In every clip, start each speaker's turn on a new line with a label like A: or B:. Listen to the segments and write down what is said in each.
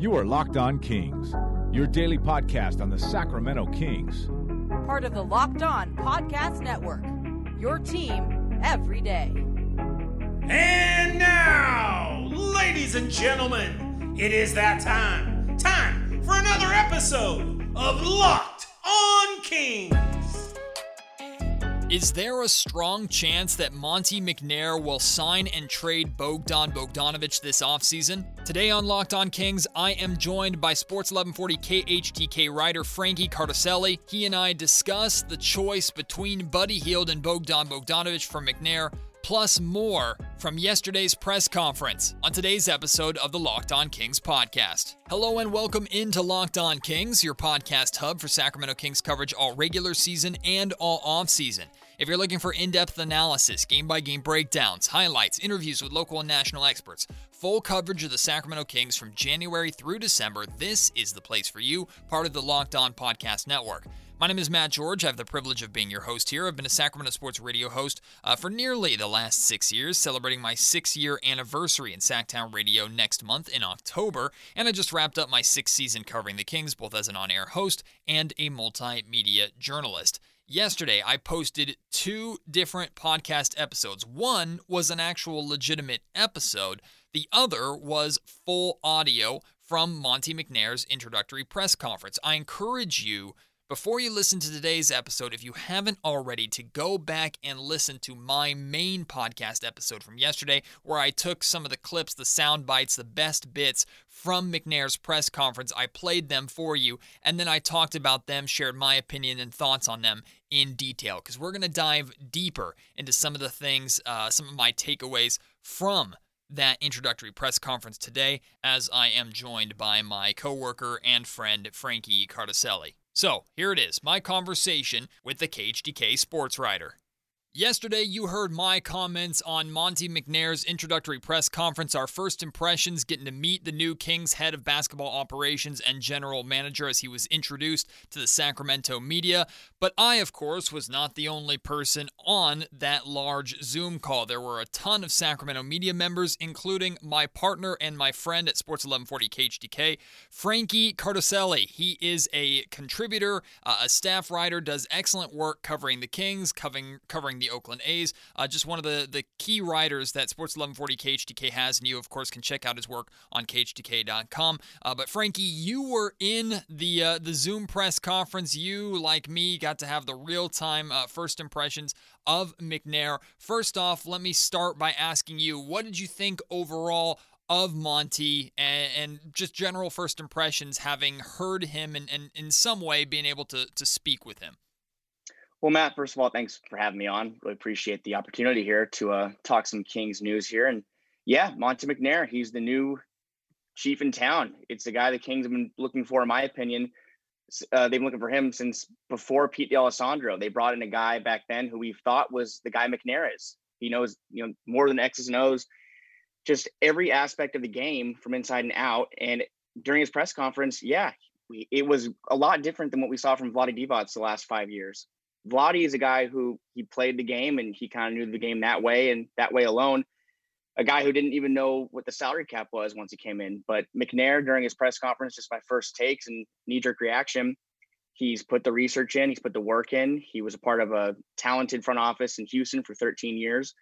A: You are Locked On Kings, your daily podcast on the Sacramento Kings.
B: Part of the Locked On Podcast Network. Your team every day.
C: And now, ladies and gentlemen, it is that time. Time for another episode of Locked On Kings.
D: Is there a strong chance that Monte McNair will sign and trade Bogdan Bogdanovic this offseason? Today on Locked On Kings, I am joined by Sports 1140 KHTK writer Frankie Cartoscelli. He and I discuss the choice between Buddy Hield and Bogdan Bogdanovic for McNair plus more from yesterday's press conference on today's episode of the Locked On Kings podcast. Hello and welcome into Locked On Kings, your podcast hub for Sacramento Kings coverage all regular season and all off season. If you're looking for in depth analysis, game by game breakdowns, highlights, interviews with local and national experts, full coverage of the Sacramento Kings from January through December, this is the place for you, part of the Locked On Podcast Network. My name is Matt George. I have the privilege of being your host here. I've been a Sacramento Sports Radio host uh, for nearly the last six years, celebrating my six year anniversary in Sactown Radio next month in October. And I just wrapped up my sixth season covering the Kings, both as an on air host and a multimedia journalist. Yesterday, I posted two different podcast episodes. One was an actual legitimate episode, the other was full audio from Monte McNair's introductory press conference. I encourage you before you listen to today's episode, if you haven't already, to go back and listen to my main podcast episode from yesterday, where I took some of the clips, the sound bites, the best bits from McNair's press conference. I played them for you, and then I talked about them, shared my opinion and thoughts on them in detail, because we're going to dive deeper into some of the things, uh, some of my takeaways from that introductory press conference today, as I am joined by my coworker and friend Frankie Cartoscelli. So, here it is my conversation with the KHTK sports writer. Yesterday, you heard my comments on Monte McNair's introductory press conference, our first impressions, getting to meet the new Kings head of basketball operations and general manager as he was introduced to the Sacramento media. But I, of course, was not the only person on that large Zoom call. There were a ton of Sacramento media members, including my partner and my friend at Sports 1140 KHTK, Frankie Cartoscelli. He is a contributor, uh, a staff writer, does excellent work covering the Kings, covering, covering the Oakland A's. Uh, just one of the, the key writers that Sports 1140 KHTK has, and you, of course, can check out his work on KHTK.com. Uh, but Frankie, you were in the uh, the Zoom press conference. You, like me, got to have the real time uh, first impressions of McNair. First off, let me start by asking you, what did you think overall? Of Monte and, and, just general first impressions, having heard him and, and in some way being able to, to speak with him.
E: Well, Matt, first of all, thanks for having me on. Really appreciate the opportunity here to uh, talk some Kings news here. And yeah, Monte McNair, he's the new chief in town. It's the guy the Kings have been looking for, in my opinion. Uh, they've been looking for him since before Pete D'Alessandro. They brought in a guy back then who we thought was the guy McNair is. He knows, you know, more than X's and O's, just every aspect of the game from inside and out. And during his press conference, yeah, it was a lot different than what we saw from Vlade Divac the last five years. Vladi is a guy who he played the game and he kind of knew the game that way and that way alone. A guy who didn't even know what the salary cap was once he came in. But McNair, during his press conference, just my first takes and knee jerk reaction, he's put the research in, he's put the work in. He was a part of a talented front office in Houston for 13 years.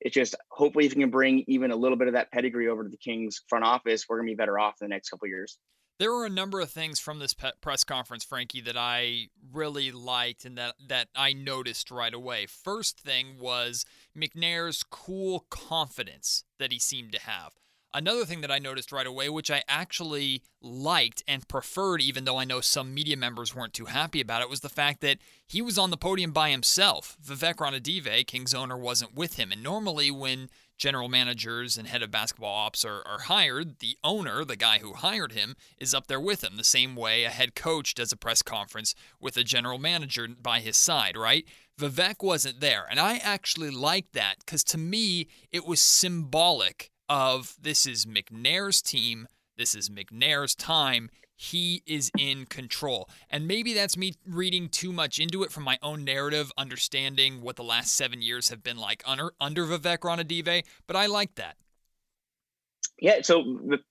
E: It's just hopefully if you can bring even a little bit of that pedigree over to the Kings front office, we're gonna be better off in the next couple years.
D: There were a number of things from this press conference, Frankie, that I really liked and that, that I noticed right away. First thing was McNair's cool confidence that he seemed to have. Another thing that I noticed right away, which I actually liked and preferred, even though I know some media members weren't too happy about it, was the fact that he was on the podium by himself. Vivek Ranadive, King's owner, wasn't with him. And normally, when general managers and head of basketball ops are, are hired, the owner, the guy who hired him, is up there with him, the same way a head coach does a press conference with a general manager by his side, right? Vivek wasn't there. And I actually liked that because to me, it was symbolic of this is McNair's team, this is McNair's time he is in control. And maybe that's me reading too much into it from my own narrative, understanding what the last seven years have been like under, under Vivek Ranadive, but I like that.
E: Yeah. So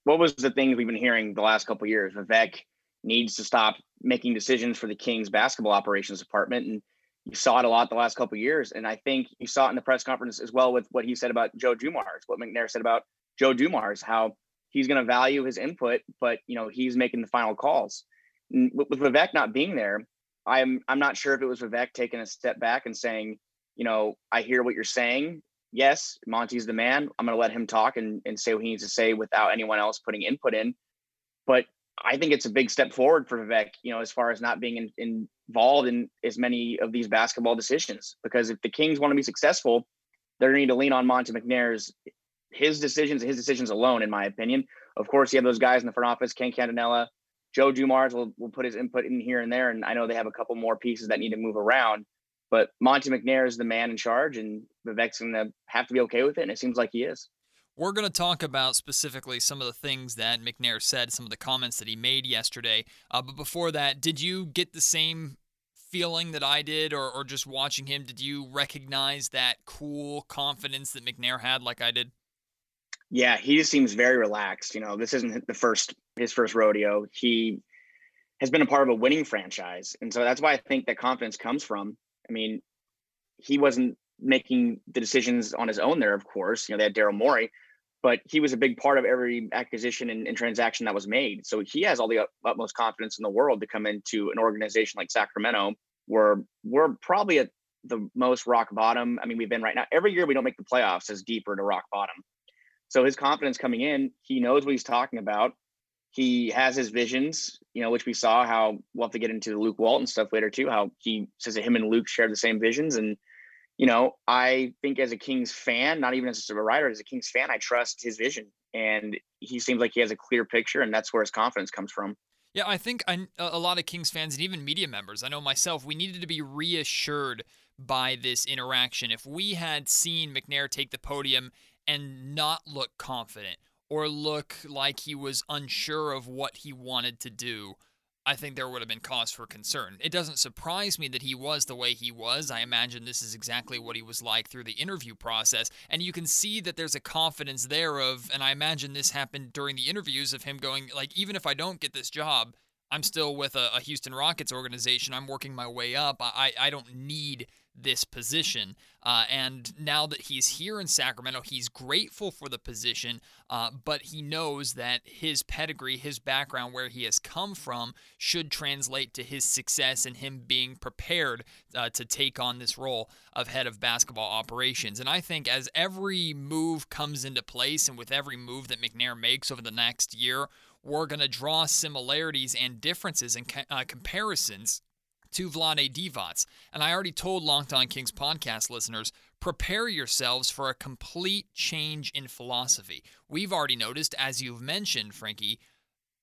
E: what was the thing we've been hearing the last couple years? Vivek needs to stop making decisions for the Kings basketball operations department, and you saw it a lot the last couple years. And I think you saw it in the press conference as well with what he said about Joe Dumars, what McNair said about Joe Dumars, how he's going to value his input, but you know he's making the final calls. And with Vivek not being there, I'm I'm not sure if it was Vivek taking a step back and saying, you know, I hear what you're saying. Yes, Monte's the man. I'm going to let him talk and, and say what he needs to say without anyone else putting input in. But I think it's a big step forward for Vivek, you know, as far as not being in, in, involved in as many of these basketball decisions. Because if the Kings want to be successful, they're going to need to lean on Monte McNair's his decisions, his decisions alone, in my opinion. Of course, you have those guys in the front office, Ken Catanella, Joe Dumars will, will put his input in here and there. And I know they have a couple more pieces that need to move around. But Monte McNair is the man in charge, and Vivek's going to have to be okay with it. And it seems like he is.
D: We're going to talk about specifically some of the things that McNair said, some of the comments that he made yesterday. Uh, but before that, did you get the same feeling that I did, or, or just watching him? Did you recognize that cool confidence that McNair had, like I did?
E: Yeah, he just seems very relaxed. You know, this isn't the first his first rodeo. He has been a part of a winning franchise, and so that's why I think that confidence comes from. I mean, he wasn't making the decisions on his own there, of course. You know, they had Daryl Morey, but he was a big part of every acquisition and, and, transaction that was made. So he has all the utmost confidence in the world to come into an organization like Sacramento, where we're probably at the most rock bottom. I mean, we've been right now. Every year we don't make the playoffs as deeper to rock bottom. So his confidence coming in, he knows what he's talking about. He has his visions, you know, which we saw how we'll have to get into the Luke Walton stuff later too, how he says that him and Luke share the same visions. And, you know, I think as a Kings fan, not even as a writer, as a Kings fan, I trust his vision. And he seems like he has a clear picture, and that's where his confidence comes from.
D: Yeah, I think I, a lot of Kings fans and even media members, I know myself, we needed to be reassured by this interaction. If we had seen McNair take the podium and not look confident or look like he was unsure of what he wanted to do, I think there would have been cause for concern. It doesn't surprise me that he was the way he was. I imagine this is exactly what he was like through the interview process. And you can see that there's a confidence there of, and I imagine this happened during the interviews of him going, like, even if I don't get this job, I'm still with a, a Houston Rockets organization. I'm working my way up. I, I don't need this position. Uh, and now that he's here in Sacramento, he's grateful for the position, uh, but he knows that his pedigree, his background, where he has come from, should translate to his success and him being prepared uh, to take on this role of head of basketball operations. And I think as every move comes into place and with every move that McNair makes over the next year, we're going to draw similarities and differences and uh, comparisons to Vlade Divac. And I already told On Kings podcast listeners prepare yourselves for a complete change in philosophy. We've already noticed, as you've mentioned, Frankie,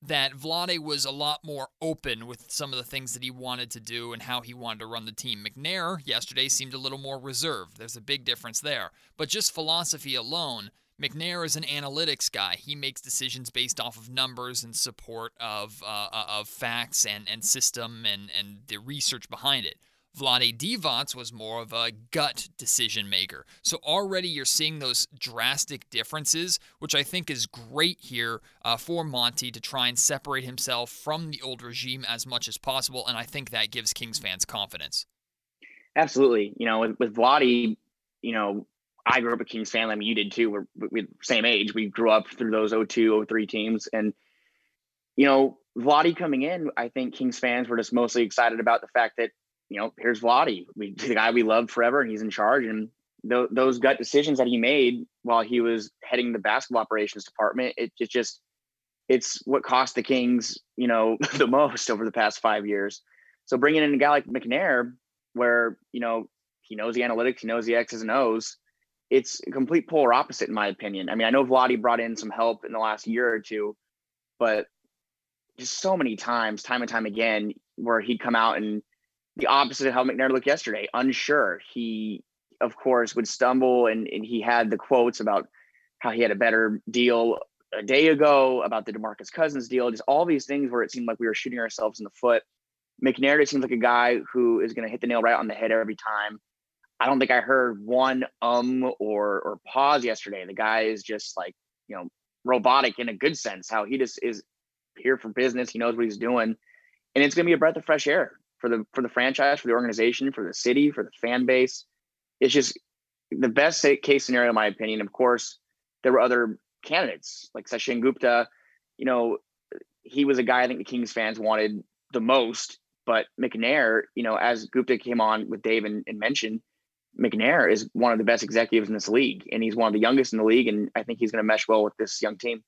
D: that Vlade was a lot more open with some of the things that he wanted to do and how he wanted to run the team. McNair yesterday seemed a little more reserved. There's a big difference there. But just philosophy alone, McNair is an analytics guy. He makes decisions based off of numbers and support of uh, uh, of facts and, and system and, and the research behind it. Vlade Divac was more of a gut decision maker. So already you're seeing those drastic differences, which I think is great here uh, for Monte to try and separate himself from the old regime as much as possible. And I think that gives Kings fans confidence.
E: Absolutely. You know, with, with you know, I grew up a Kings fan. I mean, you did too. We're, we're same age. We grew up through those 02, 03 teams. And, you know, Vlade coming in, I think Kings fans were just mostly excited about the fact that, you know, here's Vlade, we, the guy we loved forever, and he's in charge. And th- those gut decisions that he made while he was heading the basketball operations department, it, it just, it's what cost the Kings, you know, the most over the past five years. So bringing in a guy like McNair, where, you know, he knows the analytics, he knows the X's and O's, it's a complete polar opposite in my opinion. I mean, I know Vlade brought in some help in the last year or two, but just so many times, time and time again, where he'd come out and the opposite of how McNair looked yesterday, unsure. He, of course, would stumble and, and he had the quotes about how he had a better deal a day ago, about the DeMarcus Cousins deal, just all these things where it seemed like we were shooting ourselves in the foot. McNair seems like a guy who is going to hit the nail right on the head every time. I don't think I heard one um or or pause yesterday. The guy is just like, you know, robotic in a good sense. How he just is here for business. He knows what he's doing, and it's going to be a breath of fresh air for the for the franchise, for the organization, for the city, for the fan base. It's just the best case scenario, in my opinion. Of course, there were other candidates like Sachin Gupta. You know, he was a guy I think the Kings fans wanted the most. But McNair, you know, as Gupta came on with Dave and, and mentioned, McNair is one of the best executives in this league, and he's one of the youngest in the league, and I think he's going to mesh well with this young team.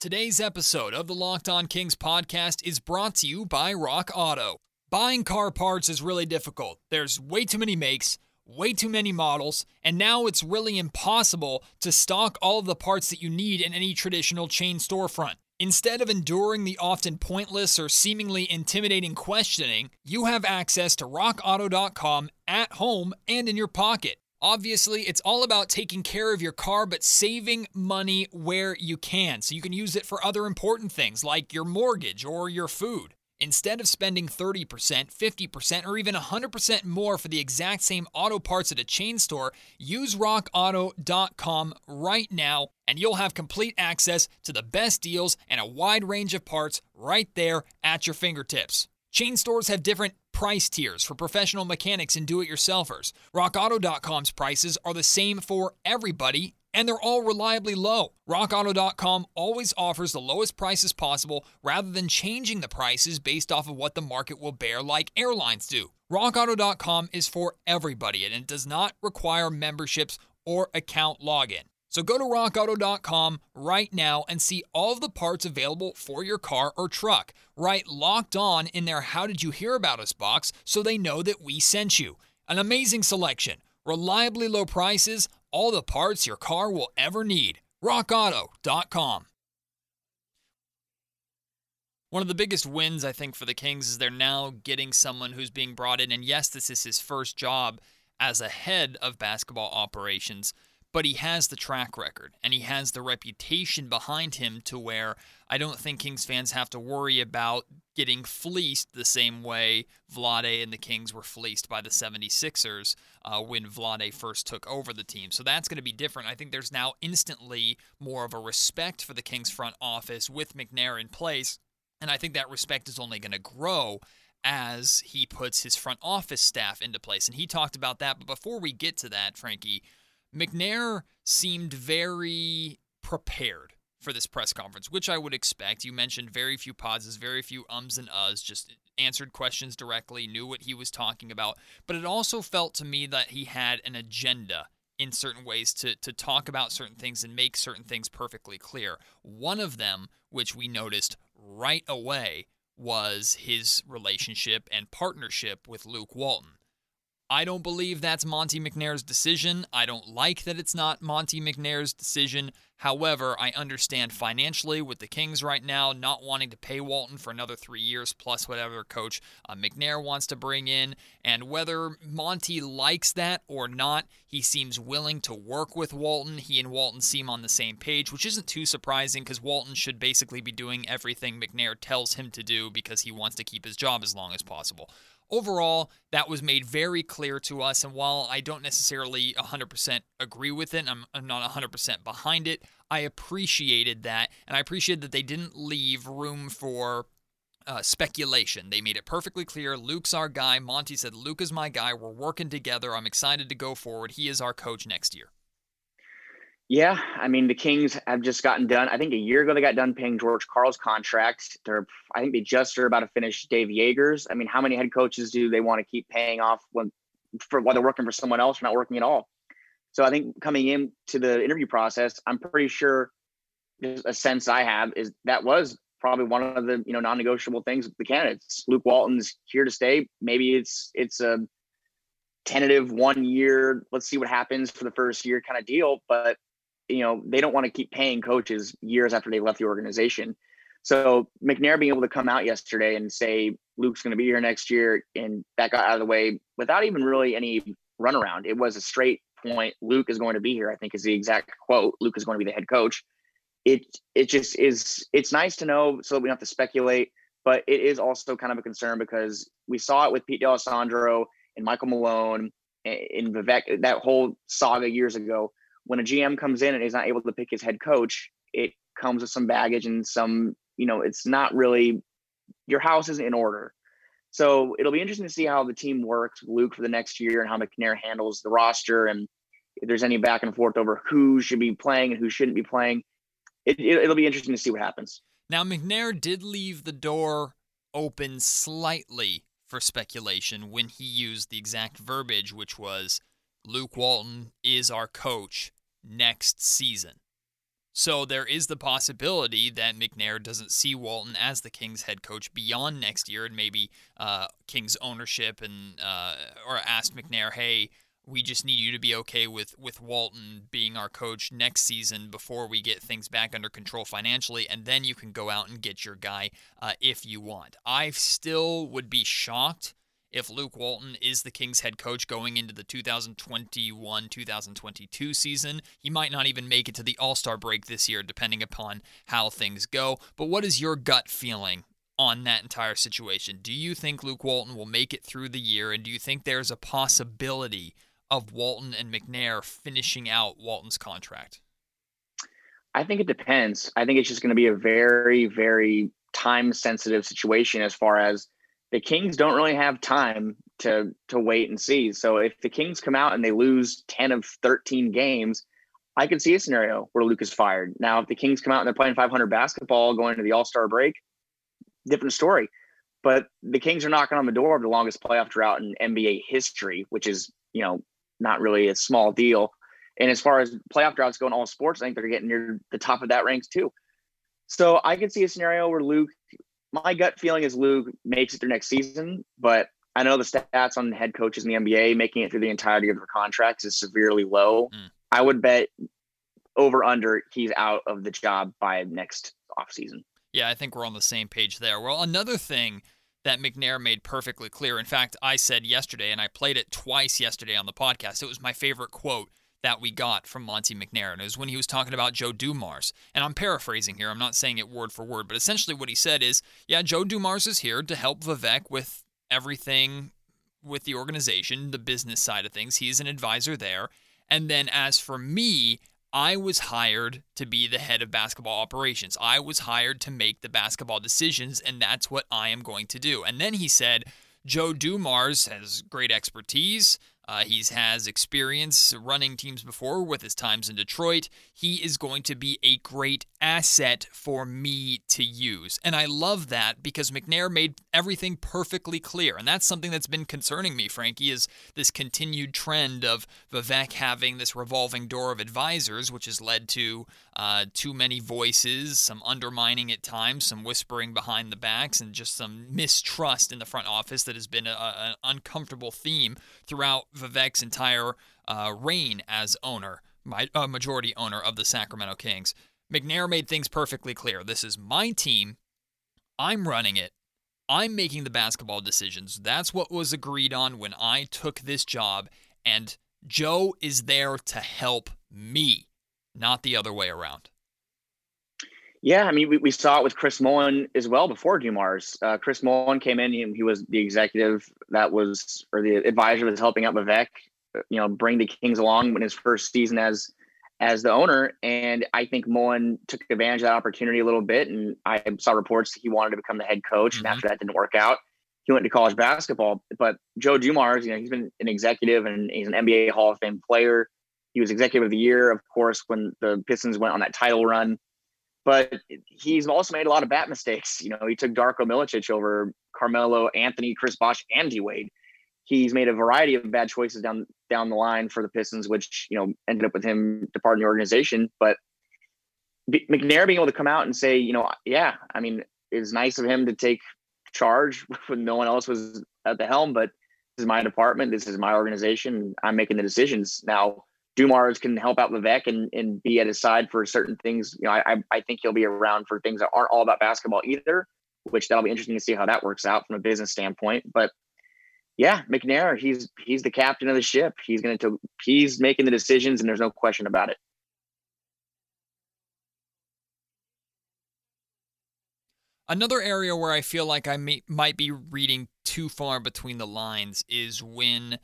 D: Today's episode of the Locked On Kings podcast is brought to you by Rock Auto. Buying car parts is really difficult. There's way too many makes, way too many models, and now it's really impossible to stock all of the parts that you need in any traditional chain storefront. Instead of enduring the often pointless or seemingly intimidating questioning, you have access to rockauto.com at home and in your pocket. Obviously, it's all about taking care of your car, but saving money where you can so you can use it for other important things like your mortgage or your food. Instead of spending 30%, 50%, or even 100% more for the exact same auto parts at a chain store, use rockauto.com right now and you'll have complete access to the best deals and a wide range of parts right there at your fingertips. Chain stores have different price tiers for professional mechanics and do it yourselfers. RockAuto.com's prices are the same for everybody and they're all reliably low. RockAuto.com always offers the lowest prices possible rather than changing the prices based off of what the market will bear, like airlines do. RockAuto.com is for everybody and it does not require memberships or account login. So go to rockauto.com right now and see all of the parts available for your car or truck. Write locked on in their How Did You Hear About Us box so they know that we sent you. An amazing selection, reliably low prices, all the parts your car will ever need. RockAuto.com. One of the biggest wins, I think, for the Kings is they're now getting someone who's being brought in. And yes, this is his first job as a head of basketball operations but he has the track record and he has the reputation behind him to where I don't think Kings fans have to worry about getting fleeced the same way Vlade and the Kings were fleeced by the 76ers uh, when Vlade first took over the team. So that's going to be different. I think there's now instantly more of a respect for the Kings front office with McNair in place. And I think that respect is only going to grow as he puts his front office staff into place. And he talked about that. But before we get to that, Frankie, McNair seemed very prepared for this press conference, which I would expect. You mentioned very few pauses, very few ums and uhs, just answered questions directly, knew what he was talking about. But it also felt to me that he had an agenda in certain ways to, to talk about certain things and make certain things perfectly clear. One of them, which we noticed right away, was his relationship and partnership with Luke Walton. I don't believe that's Monte McNair's decision. I don't like that it's not Monte McNair's decision. However, I understand financially with the Kings right now not wanting to pay Walton for another three years plus whatever coach uh, McNair wants to bring in. And whether Monte likes that or not, he seems willing to work with Walton. He and Walton seem on the same page, which isn't too surprising because Walton should basically be doing everything McNair tells him to do because he wants to keep his job as long as possible overall, that was made very clear to us. And while I don't necessarily 100% agree with it, I'm, I'm not 100% behind it, I appreciated that. And I appreciated that they didn't leave room for uh, speculation. They made it perfectly clear Luke's our guy. Monte said, Luke is my guy. We're working together. I'm excited to go forward. He is our coach next year.
E: Yeah, I mean the Kings have just gotten done. I think a year ago they got done paying George Karl's contract. They're, I think they just are about to finish Dave Joerger's. I mean, how many head coaches do they want to keep paying off when for while they're working for someone else or not working at all? So I think coming into the interview process, I'm pretty sure a sense I have is that was probably one of the you know non-negotiable things with the candidates. Luke Walton's here to stay. Maybe it's it's a tentative one year. Let's see what happens for the first year kind of deal, but you know they don't want to keep paying coaches years after they left the organization. So McNair being able to come out yesterday and say Luke's going to be here next year, and that got out of the way without even really any runaround. It was a straight point. Luke is going to be here. I think is the exact quote. Luke is going to be the head coach. It it just is. It's nice to know so that we don't have to speculate, but it is also kind of a concern because we saw it with Pete D'Alessandro and Michael Malone and Vivek. That whole saga years ago when a GM comes in and is not able to pick his head coach, it comes with some baggage and some, you know, it's not really your house isn't in order. So it'll be interesting to see how the team works Luke for the next year and how McNair handles the roster and if there's any back and forth over who should be playing and who shouldn't be playing. It, it, it'll be interesting to see what happens.
D: Now, McNair did leave the door open slightly for speculation when he used the exact verbiage, which was Luke Walton is our coach next season. So there is the possibility that McNair doesn't see Walton as the Kings head coach beyond next year, and maybe uh, Kings ownership and uh, or asked McNair, "Hey, we just need you to be okay with with Walton being our coach next season before we get things back under control financially, and then you can go out and get your guy uh, if you want." I still would be shocked if Luke Walton is the Kings head coach going into the 2021 2022 season. He might not even make it to the All Star break this year, depending upon how things go. But what is your gut feeling on that entire situation? Do you think Luke Walton will make it through the year? And do you think there's a possibility of Walton and McNair finishing out Walton's contract?
E: I think it depends. I think it's just going to be a very, very time sensitive situation as far as the Kings don't really have time to to wait and see. So if the Kings come out and they lose 10 of 13 games, I could see a scenario where Luke is fired. Now, if the Kings come out and they're playing 500 basketball going into the All-Star break, different story. But the Kings are knocking on the door of the longest playoff drought in NBA history, which is, you know, not really a small deal. And as far as playoff droughts go in all sports, I think they're getting near the top of that ranks too. So I could see a scenario where Luke my gut feeling is Luke makes it through next season, but I know the stats on head coaches in the NBA making it through the entirety of their contracts is severely low. Mm. I would bet over under he's out of the job by next offseason.
D: Yeah, I think we're on the same page there. Well, another thing that McNair made perfectly clear. In fact, I said yesterday, and I played it twice yesterday on the podcast. It was my favorite quote that we got from Monte McNair. And it was when he was talking about Joe Dumars. And I'm paraphrasing here, I'm not saying it word for word, but essentially what he said is yeah, Joe Dumars is here to help Vivek with everything with the organization, the business side of things. He's an advisor there. And then as for me, I was hired to be the head of basketball operations. I was hired to make the basketball decisions, and that's what I am going to do. And then he said, Joe Dumars has great expertise. Uh, he has experience running teams before with his times in Detroit. He is going to be a great asset for me to use. And I love that because McNair made everything perfectly clear. And that's something that's been concerning me, Frankie, is this continued trend of Vivek having this revolving door of advisors, which has led to uh, too many voices, some undermining at times, some whispering behind the backs, and just some mistrust in the front office that has been an uncomfortable theme throughout Vivek's entire uh, reign as owner, my, uh, majority owner of the Sacramento Kings. McNair made things perfectly clear. This is my team. I'm running it. I'm making the basketball decisions. That's what was agreed on when I took this job. And Joe is there to help me, not the other way around.
E: Yeah, I mean, we, we saw it with Chris Mullin as well before Dumars. Uh, Chris Mullin came in; he, he, was the executive that was, or the advisor that was helping out Vivek, you know, bring the Kings along in his first season as as the owner. And I think Mullin took advantage of that opportunity a little bit. And I saw reports that he wanted to become the head coach, mm-hmm. and after that didn't work out, he went to college basketball. But Joe Dumars, you know, he's been an executive and he's an NBA Hall of Fame player. He was executive of the year, of course, when the Pistons went on that title run but he's also made a lot of bat mistakes. You know, he took Darko Milicic over Carmelo, Anthony, Chris Bosh, and D Wade. He's made a variety of bad choices down down the line for the Pistons, which you know ended up with him departing the organization. But McNair being able to come out and say, you know, yeah, I mean, it's nice of him to take charge when no one else was at the helm, but this is my department, this is my organization, I'm making the decisions now Dumars can help out Vivek and, and be at his side for certain things. You know, I, I think he'll be around for things that aren't all about basketball either, which that'll be interesting to see how that works out from a business standpoint. But yeah, McNair, he's he's the captain of the ship. He's going to he's making the decisions, and there's no question about it.
D: Another area where I feel like I may, might be reading too far between the lines is when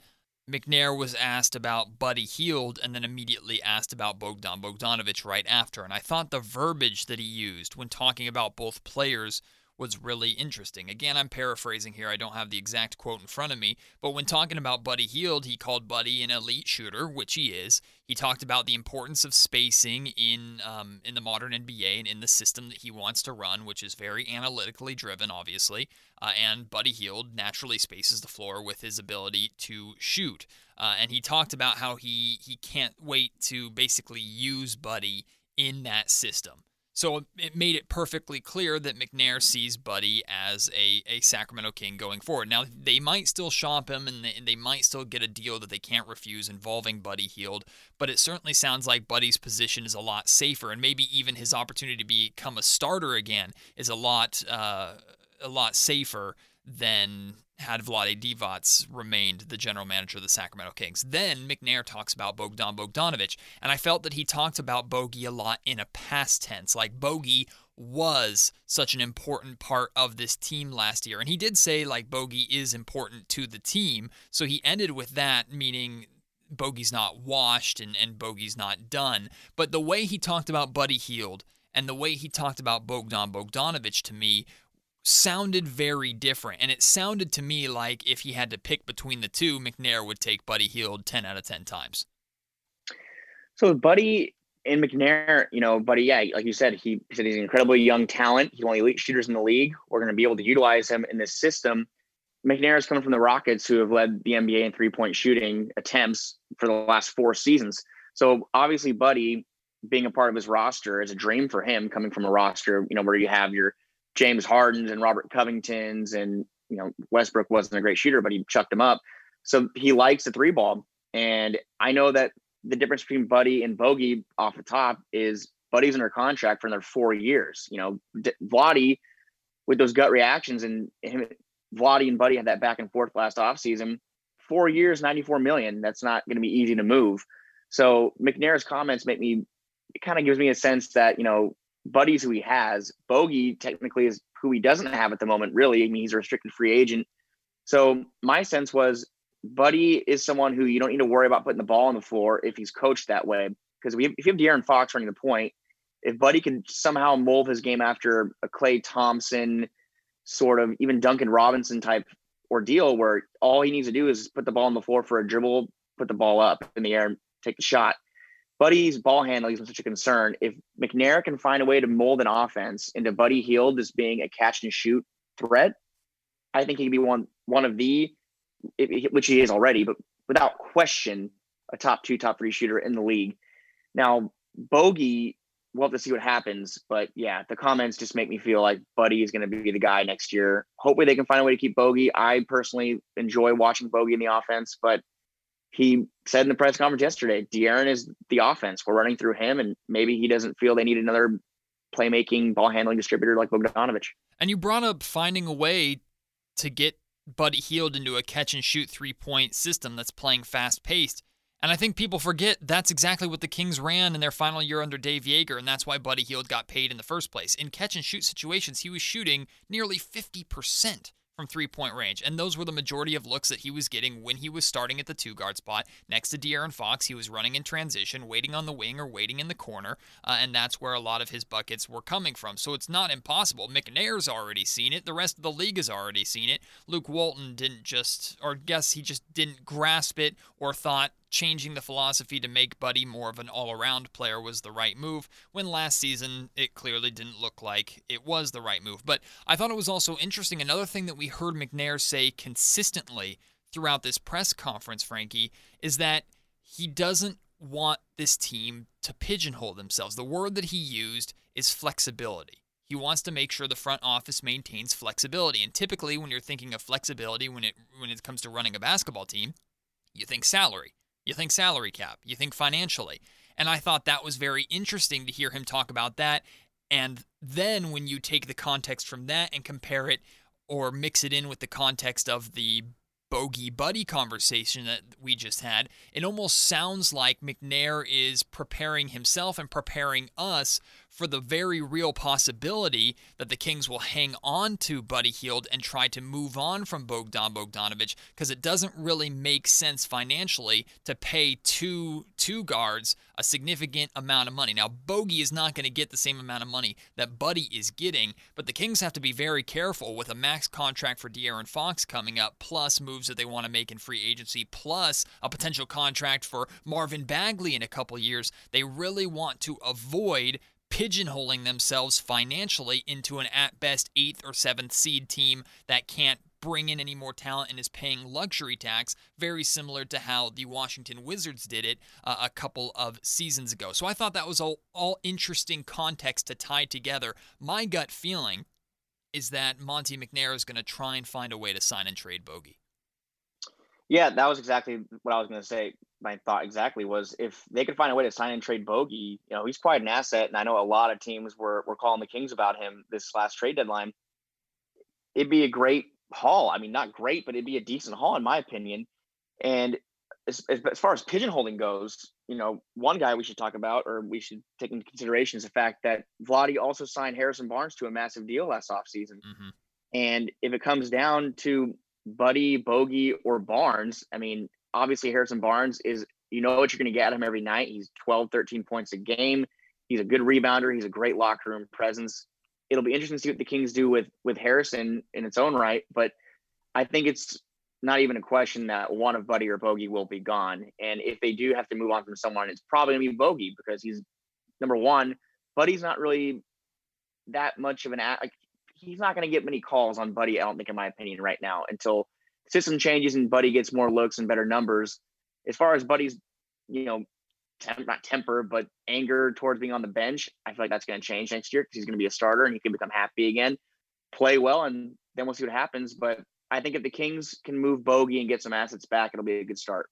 D: McNair was asked about Buddy Hield and then immediately asked about Bogdan Bogdanovich right after. And I thought the verbiage that he used when talking about both players was really interesting. Again, I'm paraphrasing here. I don't have the exact quote in front of me, but when talking about Buddy Hield, he called Buddy an elite shooter, which he is. He talked about the importance of spacing in um, in the modern NBA and in the system that he wants to run, which is very analytically driven, obviously. Uh, and Buddy Hield naturally spaces the floor with his ability to shoot. Uh, and he talked about how he he can't wait to basically use Buddy in that system. So it made it perfectly clear that McNair sees Buddy as a, a Sacramento King going forward. Now, they might still shop him and they, they might still get a deal that they can't refuse involving Buddy Hield, but it certainly sounds like Buddy's position is a lot safer and maybe even his opportunity to become a starter again is a lot, uh, a lot safer than had Vlade Divac remained the general manager of the Sacramento Kings. Then McNair talks about Bogdan Bogdanovic, and I felt that he talked about Bogey a lot in a past tense, like Bogey was such an important part of this team last year. And he did say like Bogey is important to the team, so he ended with that meaning Bogey's not washed and, and Bogey's not done. But the way he talked about Buddy Hield and the way he talked about Bogdan Bogdanovic to me sounded very different. And it sounded to me like if he had to pick between the two, McNair would take Buddy Hield 10 out of 10 times.
E: So Buddy and McNair, you know, Buddy, yeah, like you said, he said he's an incredibly young talent. He's one of the elite shooters in the league. We're going to be able to utilize him in this system. McNair is coming from the Rockets, who have led the NBA in three point shooting attempts for the last four seasons. So obviously, Buddy being a part of his roster is a dream for him, coming from a roster, you know, where you have your James Harden's and Robert Covington's and you know Westbrook wasn't a great shooter, but he chucked him up. So he likes the three ball. And I know that the difference between Buddy and Bogey off the top is Buddy's under contract for another four years. You know, D- Vladi with those gut reactions and him, Vladi and Buddy had that back and forth last offseason. Four years, 94 million. That's not going to be easy to move. So McNair's comments make me, it kind of gives me a sense that, you know, buddies who he has. Bogey technically is who he doesn't have at the moment, really. I mean, he's a restricted free agent. So my sense was Buddy is someone who you don't need to worry about putting the ball on the floor if he's coached that way. Because if you have De'Aaron Fox running the point, if Buddy can somehow mold his game after a Klay Thompson, sort of even Duncan Robinson type ordeal, where all he needs to do is put the ball on the floor for a dribble, put the ball up in the air, and take the shot. Buddy's ball handling is such a concern. If McNair can find a way to mold an offense into Buddy Hield as being a catch and shoot threat, I think he can be one one of the, which he is already, but without question, a top two, top three shooter in the league. Now, Bogey, we'll have to see what happens. But yeah, the comments just make me feel like Buddy is going to be the guy next year. Hopefully, they can find a way to keep Bogey. I personally enjoy watching Bogey in the offense, but he said in the press conference yesterday, De'Aaron is the offense. We're running through him, and maybe he doesn't feel they need another playmaking, ball handling distributor like Bogdanovic.
D: And you brought up finding a way to get Buddy Hield into a catch and shoot three point system that's playing fast paced. And I think people forget that's exactly what the Kings ran in their final year under Dave Joerger, and that's why Buddy Hield got paid in the first place. In catch and shoot situations, he was shooting nearly 50% from three point range. And those were the majority of looks that he was getting when he was starting at the two guard spot next to De'Aaron Fox. He was running in transition, waiting on the wing or waiting in the corner. Uh, and that's where a lot of his buckets were coming from. So it's not impossible. McNair's already seen it. The rest of the league has already seen it. Luke Walton didn't just, or guess he just didn't grasp it or thought changing the philosophy to make Buddy more of an all around player was the right move, when last season it clearly didn't look like it was the right move. But I thought it was also interesting. Another thing that we heard McNair say consistently throughout this press conference, Frankie, is that he doesn't want this team to pigeonhole themselves. The word that he used is flexibility. He wants to make sure the front office maintains flexibility. And typically when you're thinking of flexibility when it when it comes to running a basketball team, you think salary. You think salary cap, you think financially. And I thought that was very interesting to hear him talk about that. And then when you take the context from that and compare it or mix it in with the context of the bogey buddy conversation that we just had, it almost sounds like McNair is preparing himself and preparing us for the very real possibility that the Kings will hang on to Buddy Hield and try to move on from Bogdan Bogdanovic because it doesn't really make sense financially to pay two two guards a significant amount of money. Now, Bogey is not going to get the same amount of money that Buddy is getting, but the Kings have to be very careful with a max contract for De'Aaron Fox coming up, plus moves that they want to make in free agency, plus a potential contract for Marvin Bagley in a couple years. They really want to avoid pigeonholing themselves financially into an at best eighth or seventh seed team that can't bring in any more talent and is paying luxury tax, very similar to how the Washington Wizards did it uh, a couple of seasons ago. So I thought that was all, all interesting context to tie together. My gut feeling is that Monte McNair is going to try and find a way to sign and trade Bogey.
E: Yeah, that was exactly what I was going to say. My thought exactly was if they could find a way to sign and trade Bogey, you know, he's quite an asset. And I know a lot of teams were, were calling the Kings about him this last trade deadline. It'd be a great haul. I mean, not great, but it'd be a decent haul in my opinion. And as, as, as, far as pigeonholing goes, you know, one guy we should talk about or we should take into consideration is the fact that Vladi also signed Harrison Barnes to a massive deal last offseason. Mm-hmm. And if it comes down to Buddy, Bogey, or Barnes, I mean, obviously Harrison Barnes is, you know what you're going to get at him every night. He's 12, 13 points a game. He's a good rebounder. He's a great locker room presence it'll be interesting to see what the Kings do with with Harrison in its own right. But I think it's not even a question that one of Buddy or Bogey will be gone. And if they do have to move on from someone, it's probably gonna be Bogey because he's number one. Buddy's not really that much of an like he's not gonna get many calls on Buddy. I don't think, in my opinion, right now until system changes and Buddy gets more looks and better numbers. As far as Buddy's, you know, temp, not temper, but anger towards being on the bench. I feel like that's going to change next year because he's going to be a starter and he can become happy again, play well, and then we'll see what happens. But I think if the Kings can move Bogey and get some assets back, it'll be a good start.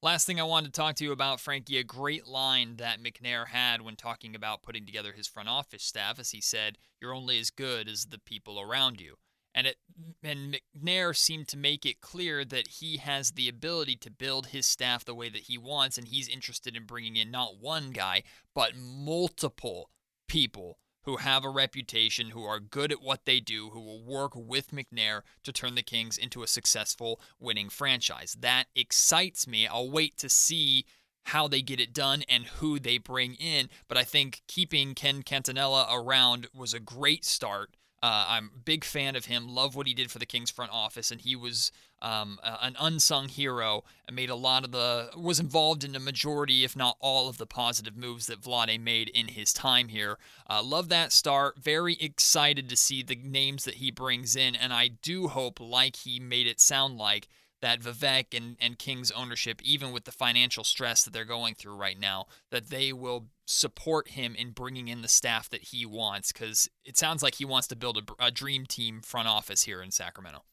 D: Last thing I wanted to talk to you about, Frankie, a great line that McNair had when talking about putting together his front office staff, as he said, You're only as good as the people around you. And it and McNair seemed to make it clear that he has the ability to build his staff the way that he wants, and he's interested in bringing in not one guy, but multiple people who have a reputation, who are good at what they do, who will work with McNair to turn the Kings into a successful winning franchise. That excites me. I'll wait to see how they get it done and who they bring in. But I think keeping Ken Catanella around was a great start uh, I'm a big fan of him. Love what he did for the Kings front office, and he was um, an unsung hero and made a lot of the was involved in the majority, if not all, of the positive moves that Vlade made in his time here. Uh, love that start. Very excited to see the names that he brings in, and I do hope, like he made it sound like, that Vivek and, and King's ownership, even with the financial stress that they're going through right now, that they will support him in bringing in the staff that he wants because it sounds like he wants to build a, a, dream team front office here in Sacramento.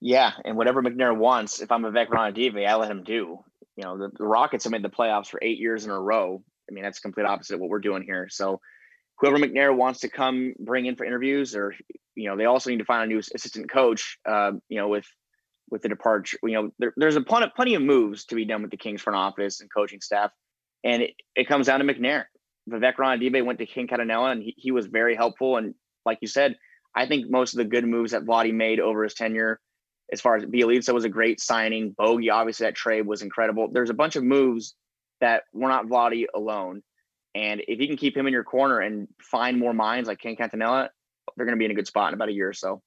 E: Yeah, and whatever McNair wants, if I'm Vivek Ranadive, I let him do. You know, the, the Rockets have made the playoffs for eight years in a row. I mean, that's complete opposite of what we're doing here. So whoever McNair wants to come bring in for interviews, or you know, they also need to find a new assistant coach. Uh, you know, with with the departure. You know, there, there's a plenty, plenty of moves to be done with the Kings front office and coaching staff, and it, it comes down to McNair. Vivek Ranadive went to Ken Catanella, and he, he was very helpful. And like you said, I think most of the good moves that Vladi made over his tenure, as far as Bjelica was a great signing, Bogey obviously that trade was incredible. There's a bunch of moves that were not Vladi alone. And if you can keep him in your corner and find more minds like Ken Catanella, they're going to be in a good spot in about a year or so.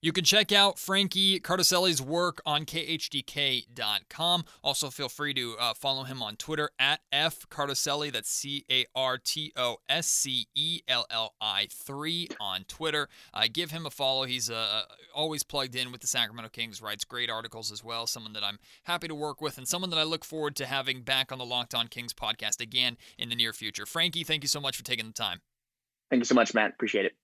D: You can check out Frankie Cartoscelli's work on khtk.com. Also, feel free to uh, follow him on Twitter at F Cardoselli. That's C A R T O S C E L L I 3 on Twitter. Uh, give him a follow. He's uh, always plugged in with the Sacramento Kings, writes great articles as well. Someone that I'm happy to work with and someone that I look forward to having back on the Locked On Kings podcast again in the near future. Frankie, thank you so much for taking the time.
E: Thank you so much, Matt. Appreciate it.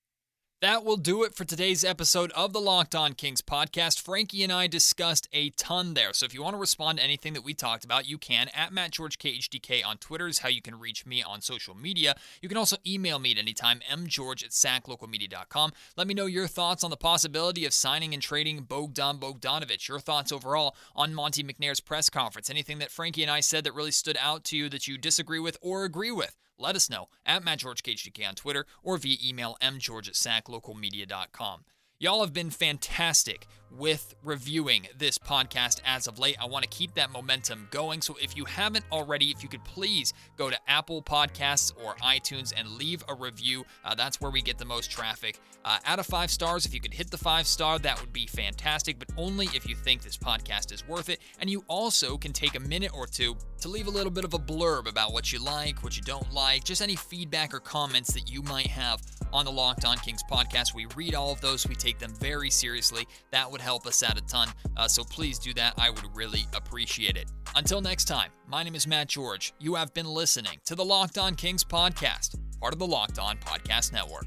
D: That will do it for today's episode of the Locked On Kings podcast. Frankie and I discussed a ton there. So if you want to respond to anything that we talked about, you can. At Matt George KHTK on Twitter is how you can reach me on social media. You can also email me at anytime, mgeorge at saclocalmedia.com. Let me know your thoughts on the possibility of signing and trading Bogdan Bogdanovich, Your thoughts overall on Monte McNair's press conference. Anything that Frankie and I said that really stood out to you that you disagree with or agree with let us know at Matt George KHTK on Twitter or via email mgeorge at saclocalmedia.com. Y'all have been fantastic with reviewing this podcast as of late. I want to keep that momentum going. So if you haven't already, if you could please go to Apple Podcasts or iTunes and leave a review, uh, that's where we get the most traffic. Uh, out of five stars, if you could hit the five star, that would be fantastic, but only if you think this podcast is worth it. And you also can take a minute or two to leave a little bit of a blurb about what you like, what you don't like, just any feedback or comments that you might have on the Locked On Kings podcast. We read all of those, we take them very seriously. That would help us out a ton. Uh, so please do that. I would really appreciate it. Until next time, my name is Matt George. You have been listening to the Locked On Kings podcast, part of the Locked On Podcast Network.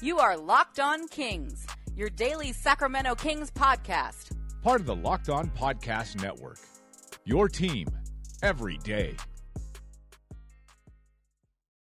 B: You are Locked On Kings, your daily Sacramento Kings podcast.
A: Part of the Locked On Podcast Network. Your team every day.